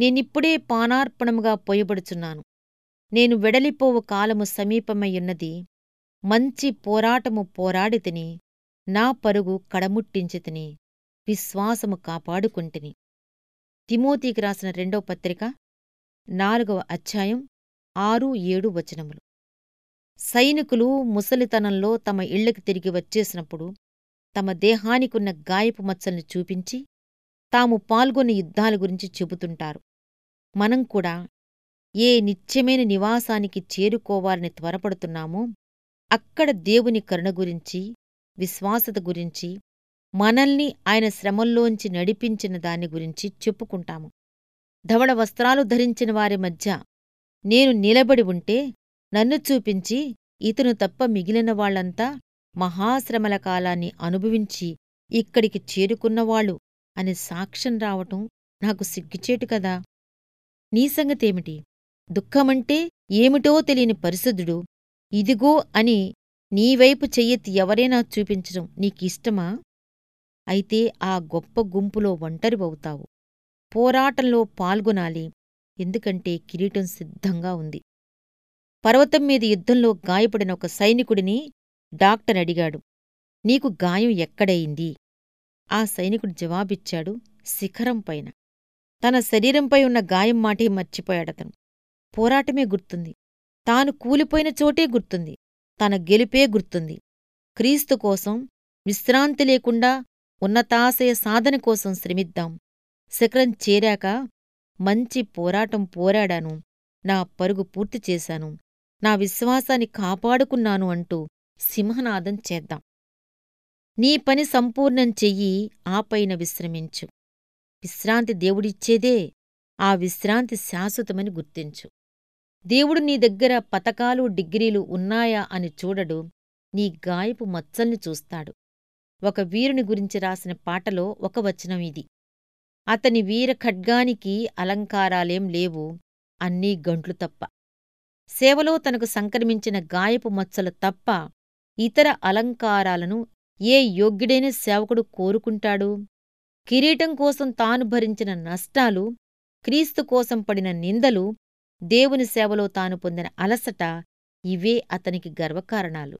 నేనిప్పుడే పానార్పణముగా పోయబడుచున్నాను. నేను వెడలిపోవు కాలము సమీపమయ్యున్నది మంచి పోరాటము పోరాడితిని నా పరుగు కడముట్టించితిని విశ్వాసము కాపాడుకుంటిని. తిమోతికి రాసిన రెండో పత్రిక నాలుగవ అధ్యాయం ఆరు ఏడు వచనములు. సైనికులు ముసలితనంలో తమ ఇళ్ళకు తిరిగి వచ్చేసినప్పుడు తమ దేహానికున్న గాయపు మచ్చల్ని చూపించి తాము పాల్గొన్న యుద్ధాల గురించి చెబుతుంటారు. మనం కూడా ఏ నిత్యమైన నివాసానికి చేరుకోవాలని త్వరపడుతున్నామో అక్కడ దేవుని కరుణ గురించి విశ్వాసత గురించి మనల్ని ఆయన శ్రమల్లోంచి నడిపించిన దాని గురించి చెప్పుకుంటాము. ధవళ వస్త్రాలు ధరించిన వారి మధ్య నేను నిలబడి ఉంటే నన్ను చూపించి ఇతను తప్ప మిగిలిన వాళ్ళంతా మహాశ్రమల కాలాన్ని అనుభవించి ఇక్కడికి చేరుకున్నవాళ్ళు అని సాక్ష్యం రావటం నాకు సిగ్గుచేటు కదా. నీ సంగతేమిటి? దుఃఖమంటే ఏమిటో తెలియని పరిశుద్ధుడు. ఇదిగో అని నీవైపు చెయ్యెత్తి ఎవరైనా చూపించడం నీకిష్టమా? అయితే ఆ గొప్ప గుంపులో ఒంటరివవుతావు పోరాటంలో పాల్గొనాలి. ఎందుకంటే కిరీటం సిద్ధంగా ఉంది. పర్వతం మీద యుద్ధంలో గాయపడిన ఒక సైనికుడిని డాక్టర్ అడిగాడు. నీకు గాయం ఎక్కడయింది? ఆ సైనికుడు జవాబిచ్చాడు శిఖరం పైన. తన శరీరంపై ఉన్న గాయం మాటే మర్చిపోయాడతను. పోరాటమే గుర్తుంది. తాను కూలిపోయిన చోటే గుర్తుంది. తన గెలుపే గుర్తుంది. క్రీస్తు కోసం విశ్రాంతి లేకుండా ఉన్నతాశయ సాధన కోసం శ్రమిద్దాం. శిఖరం చేరాక మంచి పోరాటం పోరాడాను. నా పరుగు పూర్తి చేశాను. నా విశ్వాసాన్ని కాపాడుకున్నాను అంటూ సింహనాదం చేద్దాం. నీ పని సంపూర్ణం చెయ్యి ఆపైన విశ్రమించు. విశ్రాంతి దేవుడిచ్చేదే. ఆ విశ్రాంతి శాశ్వతమని గుర్తించు. దేవుడు నీ దగ్గర పతకాలు డిగ్రీలు ఉన్నాయా అని చూడడు. నీ గాయపు మచ్చల్ని చూస్తాడు. ఒక వీరుని గురించి రాసిన పాటలో ఒక వచనం ఇది. అతని వీర ఖడ్గానికి అలంకారాలేం లేవు అన్నీ గంట్లు తప్ప. సేవలో తనకు సంక్రమించిన గాయపు మచ్చలు తప్ప ఇతర అలంకారాలను ఏ యోగ్యుడైన సేవకుడు కోరుకుంటాడు? కిరీటం కోసం తాను భరించిన నష్టాలు క్రీస్తు కోసం పడిన నిందలు దేవుని సేవలో తాను పొందిన అలసట ఇవే అతనికి గర్వకారణాలు.